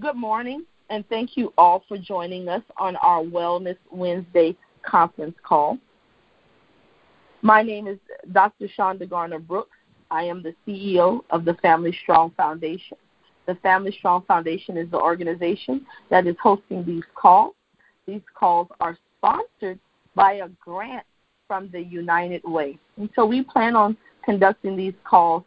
Good morning, and thank you all for joining us on our Wellness Wednesday conference call. My name is Dr. Shonda Garner Brooks. I am the CEO of the Family Strong Foundation. The Family Strong Foundation is the organization that is hosting these calls. These calls are sponsored by a grant from the United Way. And so we plan on conducting these calls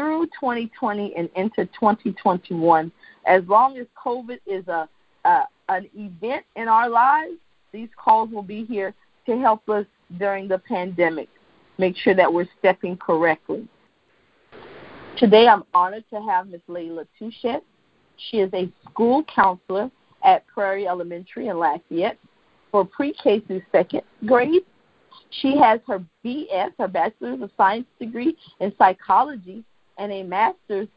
through 2020 and into 2021. As long as COVID is a, a an event in our lives, these calls will be here to help us during the pandemic. Make sure that we're stepping correctly. Today, I'm honored to have Ms. Layla Touchette. She is a school counselor at Prairie Elementary in Lafayette for pre-K through second grade. She has her BS, her Bachelor's of Science degree in psychology and a master's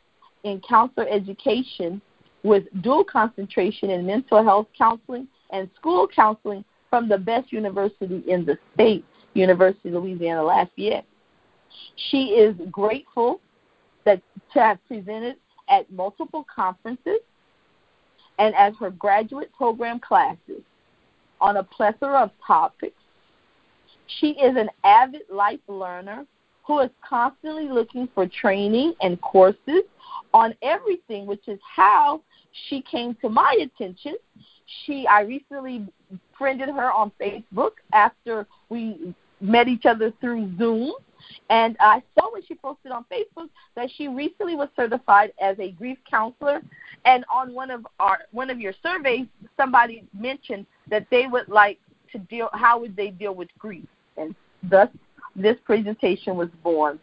in counselor education with dual concentration in mental health counseling and school counseling from the best university in the state, University of Louisiana Lafayette. She is grateful that to have presented at multiple conferences and at her graduate program classes on a plethora of topics. She is an avid life learner who is constantly looking for training and courses on everything, which is how she came to my attention. She I recently friended her on Facebook after we met each other through Zoom. And I saw when she posted on Facebook that she recently was certified as a grief counselor. And on one of our one of your surveys, somebody mentioned that they would like to deal how would they deal with grief, and thus this presentation was born.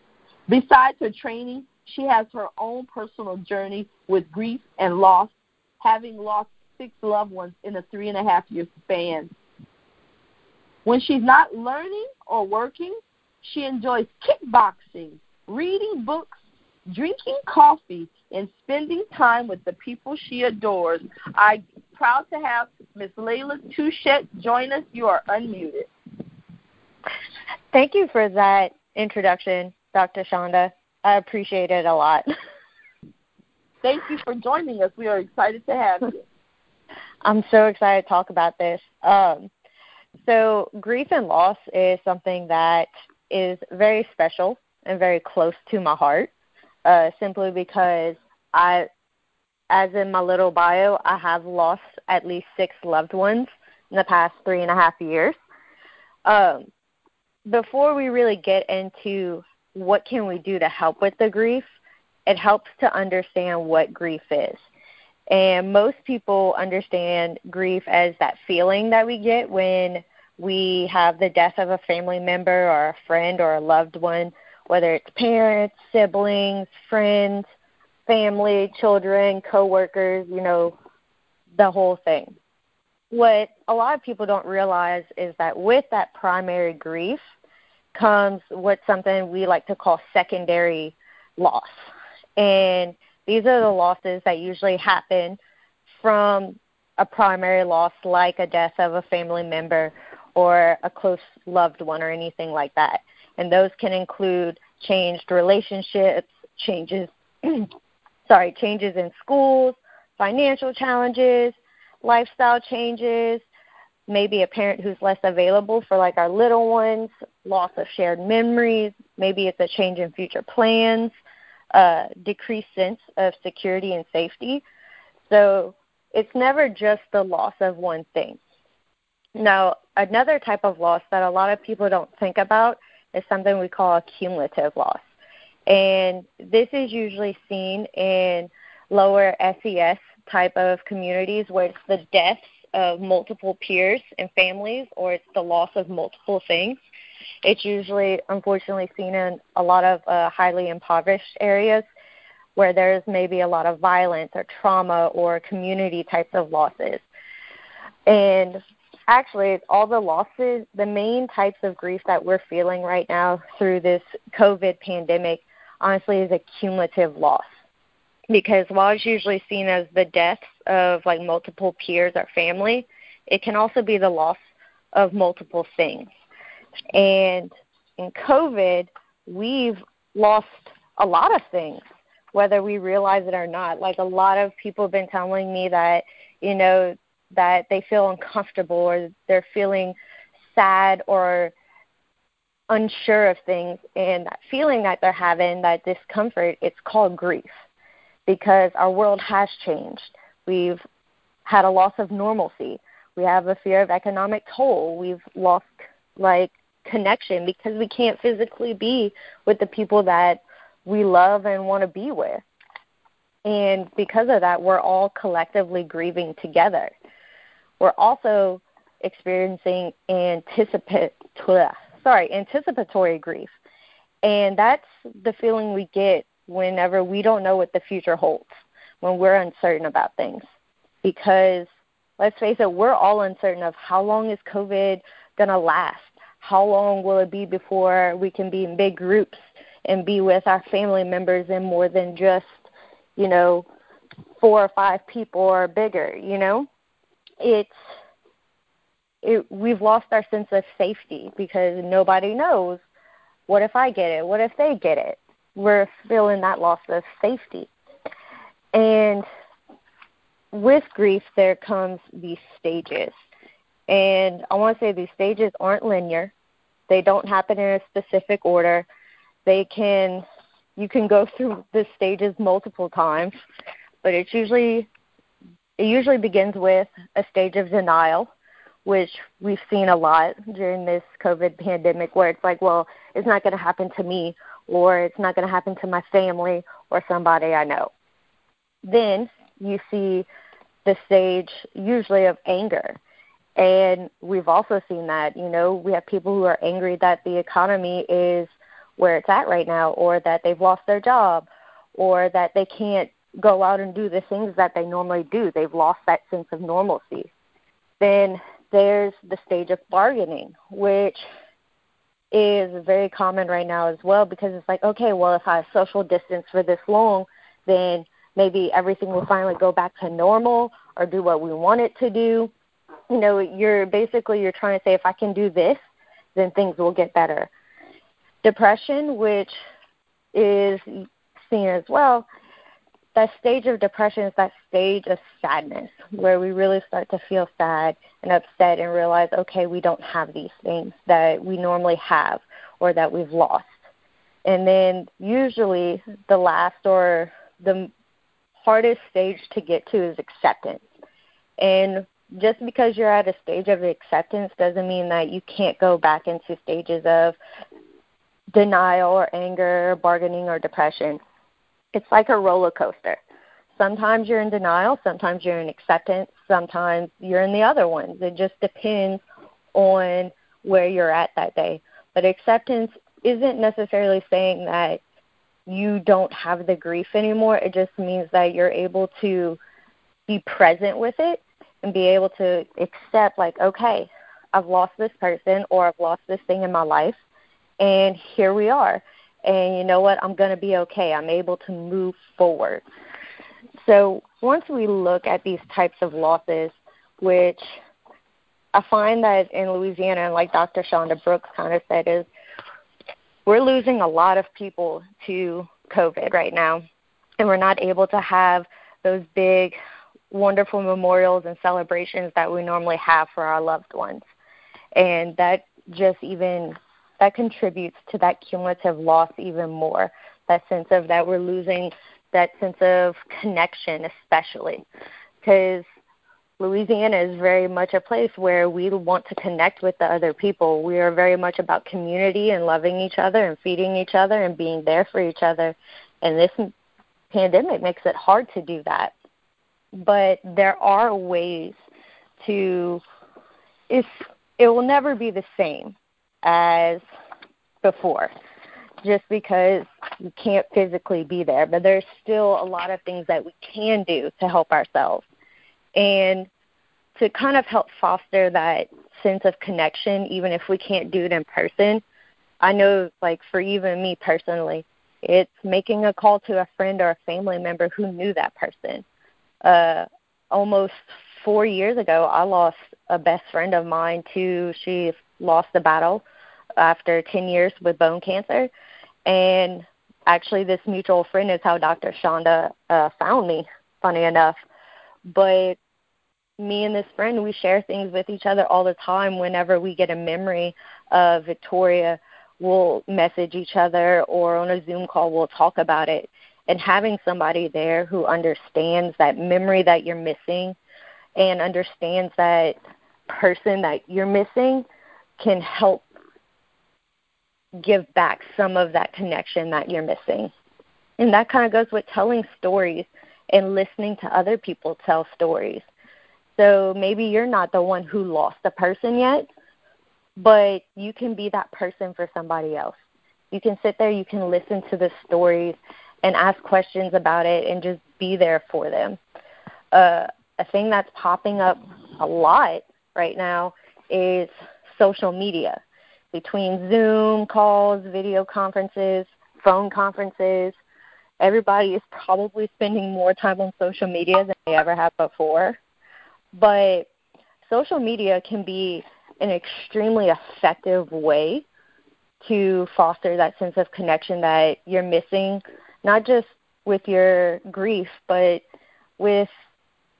Besides her training, she has her own personal journey with grief and loss, having lost six loved ones in a three and a half year span. When she's not learning or working, she enjoys kickboxing, reading books, drinking coffee, and spending time with the people she adores. I'm proud to have Miss Layla Touchette join us. You are unmuted. Thank you for that introduction, Dr. Shonda. I appreciate it a lot. Thank you for joining us. We are excited to have you. I'm so excited to talk about this. Um, so, grief and loss is something that is very special and very close to my heart, uh, simply because I, as in my little bio, I have lost at least six loved ones in the past three and a half years. Um, before we really get into what can we do to help with the grief, it helps to understand what grief is. And most people understand grief as that feeling that we get when we have the death of a family member or a friend or a loved one, whether it's parents, siblings, friends, family, children, coworkers, you know, the whole thing. What a lot of people don't realize is that with that primary grief comes what's something we like to call secondary loss. And these are the losses that usually happen from a primary loss like a death of a family member or a close loved one or anything like that. And those can include changed relationships, changes sorry, changes in schools, financial challenges, lifestyle changes, maybe a parent who's less available for like our little ones, loss of shared memories, maybe it's a change in future plans, uh, decreased sense of security and safety. So it's never just the loss of one thing. Now, another type of loss that a lot of people don't think about is something we call a cumulative loss. And this is usually seen in lower SES type of communities where it's the deaths of multiple peers and families or it's the loss of multiple things. It's usually, unfortunately, seen in a lot of uh, highly impoverished areas where there's maybe a lot of violence or trauma or community types of losses. And actually, all the losses, the main types of grief that we're feeling right now through this COVID pandemic, honestly, is a cumulative loss because while it's usually seen as the deaths of like multiple peers or family, it can also be the loss of multiple things. And in COVID, we've lost a lot of things. whether we realize it or not. Like a lot of people have been telling me that, you know, that they feel uncomfortable or they're feeling sad or unsure of things and that feeling that they're having that discomfort it's called grief because our world has changed. We've had a loss of normalcy. We have a fear of economic toll. We've lost like connection because we can't physically be with the people that we love and want to be with. And because of that we're all collectively grieving together. We're also experiencing anticipate sorry, anticipatory grief. And that's the feeling we get whenever we don't know what the future holds, when we're uncertain about things. Because let's face it, we're all uncertain of how long is COVID going to last? How long will it be before we can be in big groups and be with our family members in more than just, you know, four or five people or bigger, you know? It's it, we've lost our sense of safety because nobody knows what if I get it? What if they get it? We're feeling that loss of safety. And with grief, there comes these stages. And I want to say these stages aren't linear. They don't happen in a specific order. They can, you can go through the stages multiple times, but it's usually, it usually begins with a stage of denial which we've seen a lot during this COVID pandemic, where it's like, well, it's not going to happen to me, or it's not going to happen to my family or somebody I know. Then you see the stage usually of anger. And we've also seen that, you know, we have people who are angry that the economy is where it's at right now, or that they've lost their job, or that they can't go out and do the things that they normally do. They've lost that sense of normalcy. Then there's the stage of bargaining, which is very common right now as well because it's like, okay, well, if I social distance for this long, then maybe everything will finally go back to normal or do what we want it to do. You know, you're basically you're trying to say if I can do this, then things will get better. Depression, which is seen as well, that stage of depression is that stage of sadness where we really start to feel sad and upset and realize, okay, we don't have these things that we normally have or that we've lost. And then usually the last or the hardest stage to get to is acceptance. And just because you're at a stage of acceptance doesn't mean that you can't go back into stages of denial or anger, or bargaining or depression it's like a roller coaster. Sometimes you're in denial, sometimes you're in acceptance, sometimes you're in the other ones. It just depends on where you're at that day. But acceptance isn't necessarily saying that you don't have the grief anymore. It just means that you're able to be present with it and be able to accept, like, okay, I've lost this person or I've lost this thing in my life, and here we are and you know what? I'm going to be okay. I'm able to move forward. So once we look at these types of losses which i find that in louisiana like dr shonda brooks kind of said is we're losing a lot of people to covid right now and we're not able to have those big wonderful memorials and celebrations that we normally have for our loved ones. And that just even that contributes to that cumulative loss even more. That sense of that we're losing that sense of connection, especially because Louisiana is very much a place where we want to connect with the other people. We are very much about community and loving each other and feeding each other and being there for each other. And this pandemic makes it hard to do that. But there are ways to it's it will never be the same as before just because we can't physically be there. But there's still a lot of things that we can do to help ourselves. And to kind of help foster that sense of connection, even if we can't do it in person, I know, like, for even me personally, it's making a call to a friend or a family member who knew that person. Uh, almost four years ago, I lost a best friend of mine to she lost the battle after 10 years with bone cancer. And actually, this mutual friend is how Dr. Shonda uh, found me, funny enough. But me and this friend, we share things with each other all the time. Whenever we get a memory of Victoria, we'll message each other or on a Zoom call, we'll talk about it. And having somebody there who understands that memory that you're missing and understands that person that you're missing can help give back some of that connection that you're missing. And that kind of goes with telling stories and listening to other people tell stories. So maybe you're not the one who lost a person yet, but you can be that person for somebody else. You can sit there, you can listen to the stories and ask questions about it and just be there for them. Uh, a thing that's popping up a lot right now is social media between Zoom calls, video conferences, phone conferences. Everybody is probably spending more time on social media than they ever have before. But social media can be an extremely effective way to foster that sense of connection that you're missing, not just with your grief, but with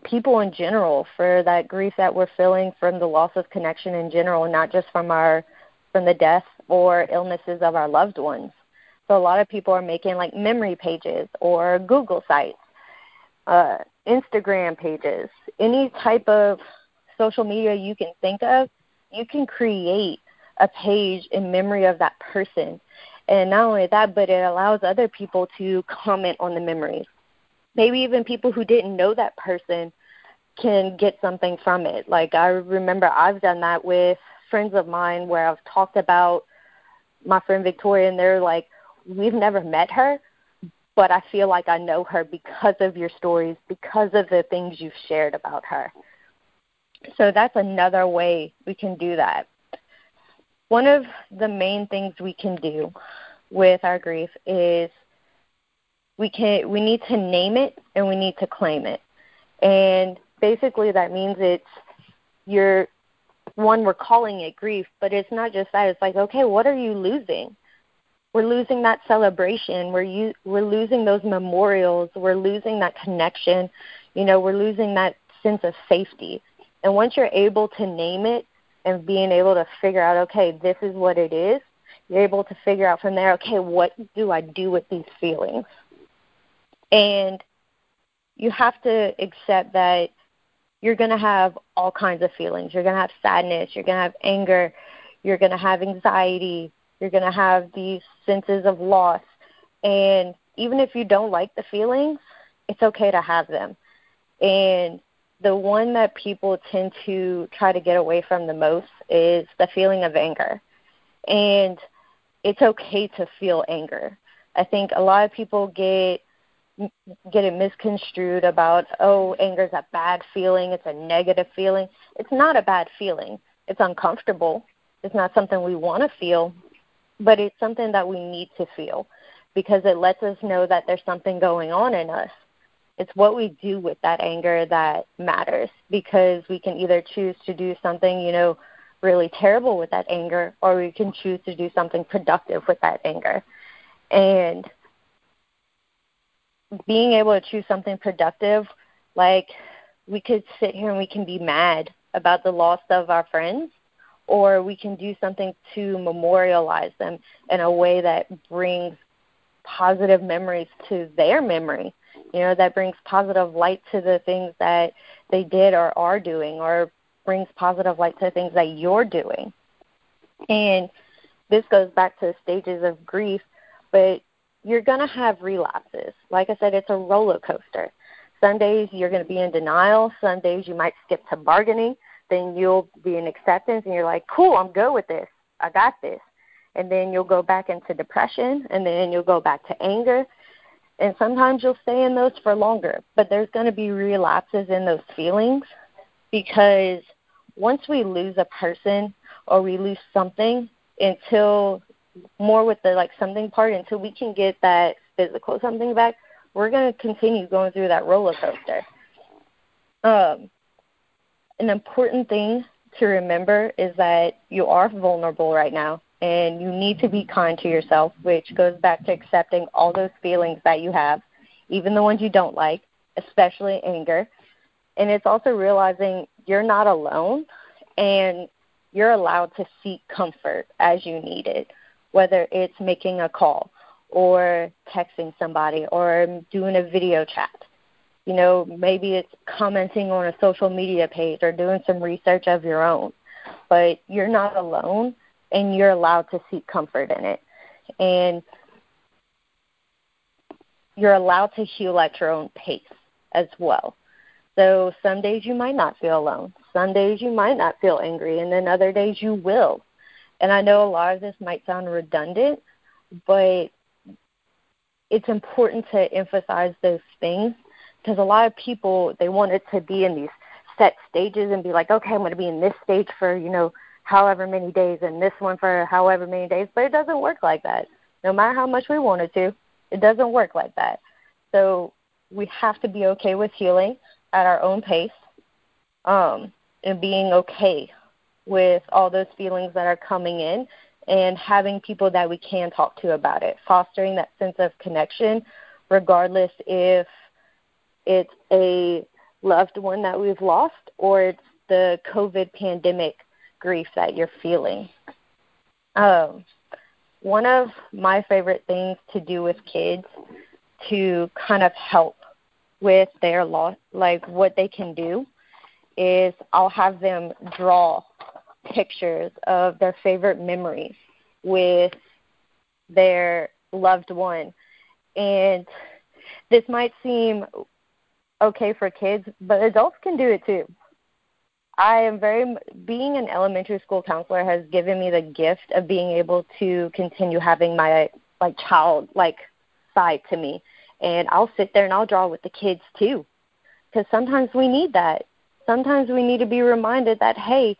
people in general for that grief that we're feeling from the loss of connection in general, not just from our from the death or illnesses of our loved ones. So a lot of people are making like memory pages or Google sites, uh, Instagram pages, any type of social media you can think of, you can create a page in memory of that person. And not only that, but it allows other people to comment on the memories. Maybe even people who didn't know that person can get something from it. Like I remember I've done that with friends of mine where I've talked about my friend Victoria, and they're like, we've never met her, but I feel like I know her because of your stories, because of the things you've shared about her. So that's another way we can do that. One of the main things we can do with our grief is we can we need to name it and we need to claim it. And basically that means it's you're one we're calling it grief, but it's not just that. It's like, okay, what are you losing? We're losing that celebration. We're you, we're losing those memorials. We're losing that connection. You know, we're losing that sense of safety. And once you're able to name it and being able to figure out, okay, this is what it is, you're able to figure out from there, okay, what do I do with these feelings? And you have to accept that you're going to have all kinds of feelings. You're going to have sadness, you're going to have anger, you're going to have anxiety, you're going to have these senses of loss. And even if you don't like the feelings, it's okay to have them. And the one that people tend to try to get away from the most is the feeling of anger. And it's okay to feel anger. I think a lot of people get get it misconstrued about oh anger is a bad feeling it's a negative feeling. It's not a bad feeling. It's uncomfortable. It's not something we want to feel but it's something that we need to feel because it lets us know that there's something going on in us. It's what we do with that anger that matters because we can either choose to do something you know really terrible with that anger or we can choose to do something productive with that anger. And being able to choose something productive, like we could sit here and we can be mad about the loss of our friends, or we can do something to memorialize them in a way that brings positive memories to their memory. You know, that brings positive light to the things that they did or are doing, or brings positive light to the things that you're doing. And this goes back to the stages of grief, but you're going to have relapses. Like I said, it's a roller coaster. Some days you're going to be in denial. Some days you might skip to bargaining. Then you'll be in acceptance and you're like, cool, I'm good with this. I got this. And then you'll go back into depression and then you'll go back to anger. And sometimes you'll stay in those for longer. But there's going to be relapses in those feelings because once we lose a person or we lose something until more with the like something part until we can get that physical something back, we're to continue going through that roller coaster. Um, an important thing to remember is that you are vulnerable right now. and you need to be kind to yourself, which goes back to accepting all those feelings that you have, even the ones you don't like, especially anger. And it's also realizing you're not alone and you're allowed to seek comfort as you need it, whether it's making a call or texting somebody or doing a video chat. You know, maybe it's commenting on a social media page or doing some research of your own. But you're not alone and you're allowed to seek comfort in it. And you're allowed to heal at your own pace as well. So some days you might not feel alone. Some days you might not feel angry, and then other days you will. And I know a lot of this might sound redundant, but it's important to emphasize those things because a lot of people they want it to be in these set stages and be like, okay, I'm going to be in this stage for you know however many days and this one for however many days, but it doesn't work like that. No matter how much we want it to, it doesn't work like that. So we have to be okay with healing at our own pace um, and being okay with all those feelings that are coming in and having people that we can talk to about it, fostering that sense of connection, regardless if it's a loved one that we've lost or it's the COVID pandemic grief that you're feeling. Um, one of my favorite things to do with kids to kind of help with their loss, like what they can do, is I'll have them draw pictures of their favorite memories with their loved one. And this might seem okay for kids, but adults can do it too. I am very being an elementary school counselor has given me the gift of being able to continue having my like child like side to me, and I'll sit there and I'll draw with the kids too, because sometimes we need that. Sometimes we need to be reminded that hey,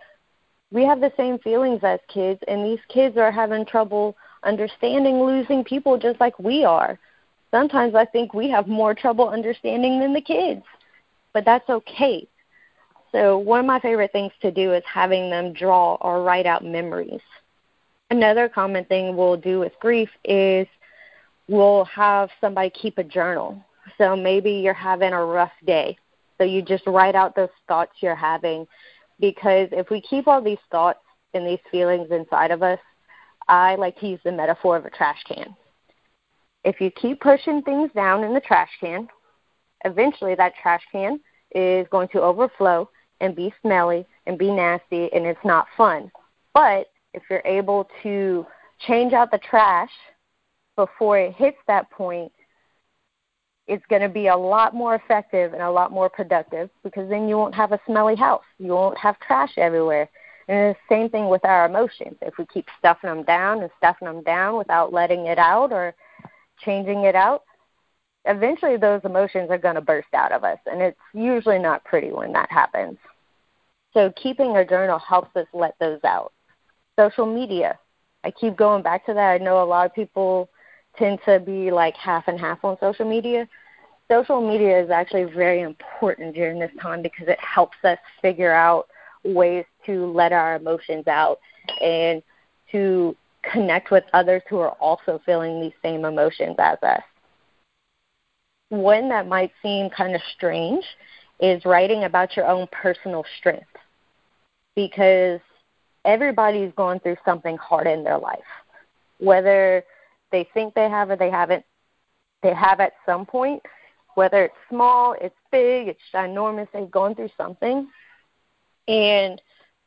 we have the same feelings as kids, and these kids are having trouble understanding losing people just like we are. Sometimes I think we have more trouble understanding than the kids, but that's okay so, one of my favorite things to do is having them draw or write out memories. Another common thing we'll do with grief is we'll have somebody keep a journal. So, maybe you're having a rough day. So, you just write out those thoughts you're having. Because if we keep all these thoughts and these feelings inside of us, I like to use the metaphor of a trash can. If you keep pushing things down in the trash can, eventually that trash can is going to overflow and be smelly and be nasty and it's not fun. But if you're able to change out the trash before it hits that point, it's going to be a lot more effective and a lot more productive because then you won't have a smelly house. You won't have trash everywhere. And the same thing with our emotions. If we keep stuffing them down and stuffing them down without letting it out or changing it out, eventually those emotions are going to burst out of us. And it's usually not pretty when that happens. So keeping a journal helps us let those out. Social media. I keep going back to that. I know a lot of people tend to be like half and half on social media. Social media is actually very important during this time because it helps us figure out ways to let our emotions out and to connect with others who are also feeling these same emotions as us. One that might seem kind of strange is writing about your own personal strength because everybody's going through something hard in their life. Whether they think they have or they haven't, they have at some point. Whether it's small, it's big, it's ginormous, they've gone through something. And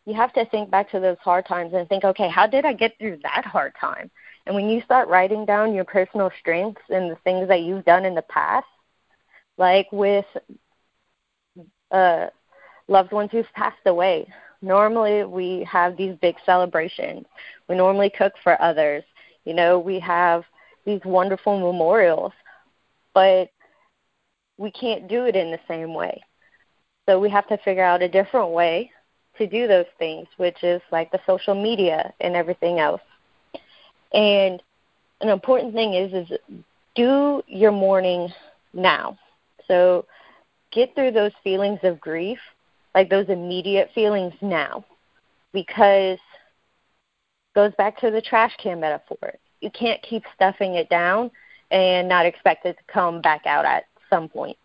you have to think back to those hard times and think, okay, how did I get through that hard time? And when you start writing down your personal strengths and the things that you've done in the past, like with uh, loved ones who've passed away, normally we have these big celebrations. We normally cook for others. You know, we have these wonderful memorials, but we can't do it in the same way. So we have to figure out a different way to do those things, which is like the social media and everything else. And an important thing is is do your mourning now. So get through those feelings of grief like those immediate feelings now because goes back to the trash can metaphor. You can't keep stuffing it down and not expect it to come back out at some point.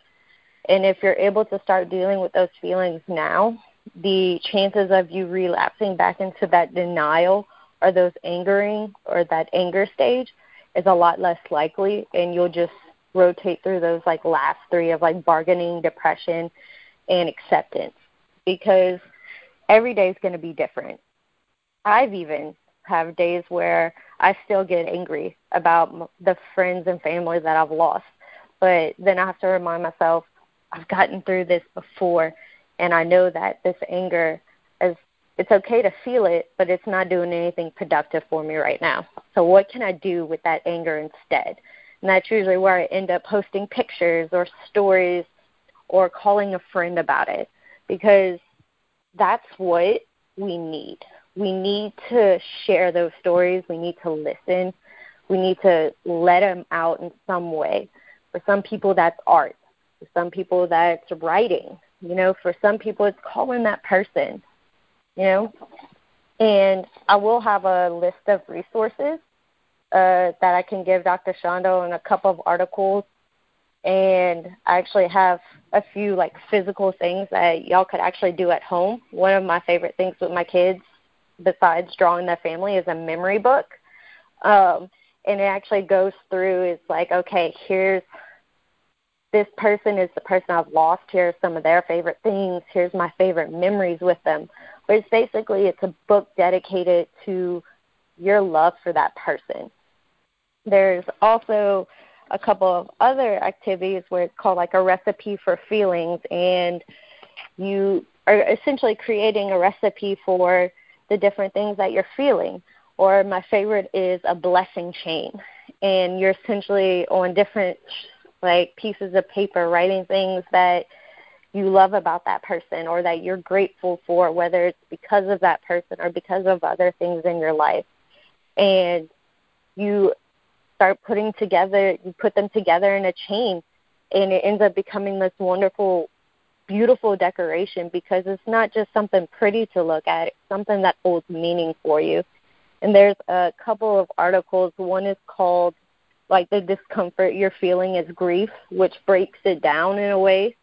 And if you're able to start dealing with those feelings now, the chances of you relapsing back into that denial or those angering or that anger stage is a lot less likely and you'll just rotate through those like last three of like bargaining, depression, and acceptance because every day is going to be different. I've even have days where I still get angry about the friends and family that I've lost, but then I have to remind myself I've gotten through this before, and I know that this anger is it's okay to feel it, but it's not doing anything productive for me right now. So what can I do with that anger instead? And that's usually where I end up posting pictures or stories or calling a friend about it because that's what we need. We need to share those stories. We need to listen. We need to let them out in some way. For some people, that's art. For some people, that's writing. You know, for some people, it's calling that person. You know, and I will have a list of resources uh, that I can give Dr. Shonda and a couple of articles. And I actually have a few like physical things that y'all could actually do at home. One of my favorite things with my kids, besides drawing their family, is a memory book. Um, and it actually goes through. It's like, okay, here's this person is the person I've lost. Here's some of their favorite things. Here's my favorite memories with them. But it's basically it's a book dedicated to your love for that person. There's also a couple of other activities where it's called like a recipe for feelings and you are essentially creating a recipe for the different things that you're feeling. Or my favorite is a blessing chain. And you're essentially on different like pieces of paper writing things that you love about that person or that you're grateful for, whether it's because of that person or because of other things in your life. And you start putting together, you put them together in a chain, and it ends up becoming this wonderful, beautiful decoration because it's not just something pretty to look at, it's something that holds meaning for you. And there's a couple of articles. One is called like the discomfort you're feeling is grief, which breaks it down in a way.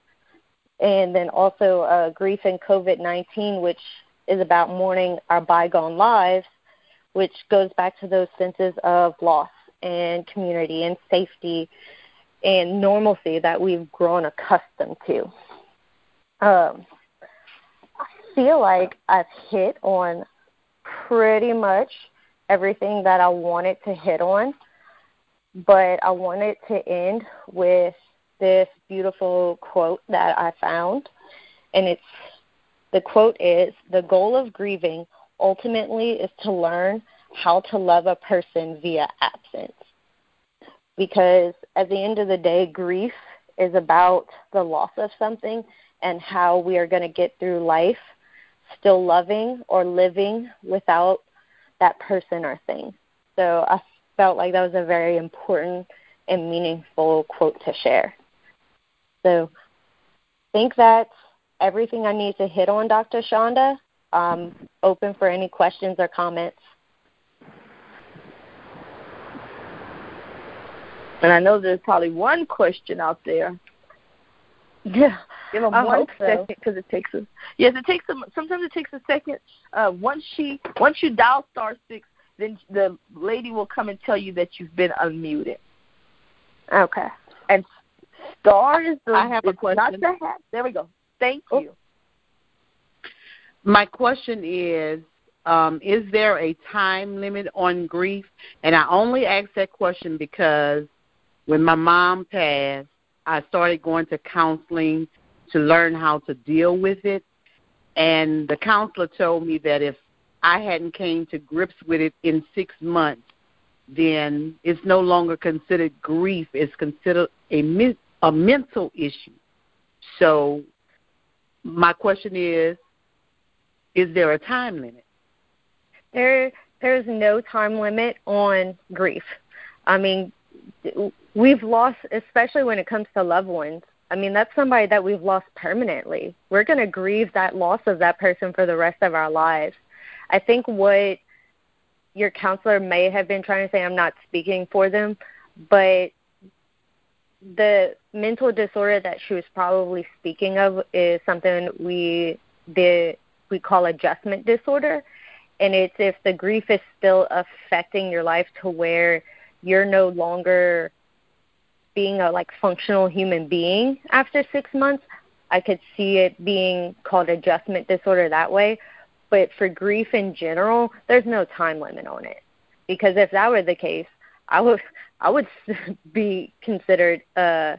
And then also uh, grief and COVID 19, which is about mourning our bygone lives, which goes back to those senses of loss and community and safety and normalcy that we've grown accustomed to. Um, I feel like I've hit on pretty much everything that I wanted to hit on but I wanted to end with this beautiful quote that I found. And it's the quote is The goal of grieving ultimately is to learn how to love a person via absence. Because at the end of the day, grief is about the loss of something and how we are going to get through life still loving or living without that person or thing. So I felt like that was a very important and meaningful quote to share. So I think that's everything I need to hit on, Dr. Shonda. Um, open for any questions or comments. And I know there's probably one question out there. Yeah, give them I one second because it takes a yes, it takes a sometimes it takes a second. Uh, once she once you dial star six, then the lady will come and tell you that you've been unmuted. Okay. And star is the I have a question. Not the hat. There we go. Thank oh. you. My question is um, is there a time limit on grief? And I only ask that question because when my mom passed, I started going to counseling to learn how to deal with it. And the counselor told me that if I hadn't came to grips with it in six months, then it's no longer considered grief. It's considered a a mental issue. So, my question is: Is there a time limit? There, there's no time limit on grief. I mean, we've lost, especially when it comes to loved ones. I mean, that's somebody that we've lost permanently. We're going to grieve that loss of that person for the rest of our lives. I think what your counselor may have been trying to say I'm not speaking for them, but the mental disorder that she was probably speaking of is something we did we call adjustment disorder and it's if the grief is still affecting your life to where you're no longer being a like functional human being after 6 months I could see it being called adjustment disorder that way but for grief in general there's no time limit on it because if that were the case I would I would be considered uh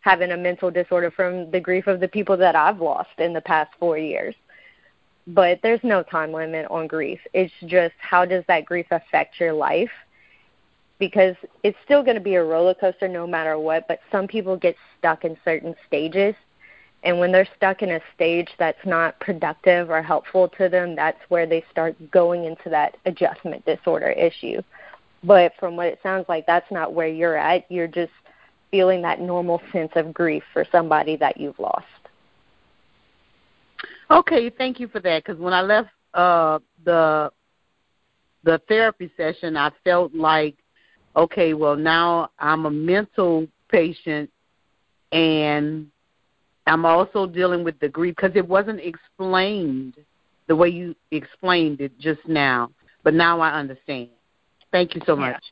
having a mental disorder from the grief of the people that I've lost in the past 4 years. But there's no time limit on grief. It's just how does that grief affect your life? Because it's still going to be a roller coaster no matter what, but some people get stuck in certain stages. And when they're stuck in a stage that's not productive or helpful to them, that's where they start going into that adjustment disorder issue. But from what it sounds like, that's not where you're at. You're just feeling that normal sense of grief for somebody that you've lost. Okay, thank you for that. Because when I left uh, the the therapy session, I felt like, okay, well now I'm a mental patient, and I'm also dealing with the grief because it wasn't explained the way you explained it just now. But now I understand. Thank you so much.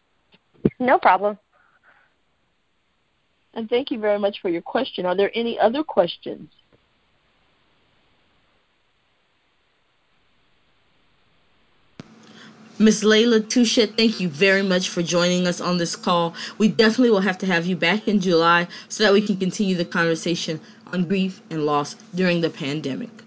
No problem. And thank you very much for your question. Are there any other questions? Miss Layla Touchette, thank you very much for joining us on this call. We definitely will have to have you back in July so that we can continue the conversation on grief and loss during the pandemic.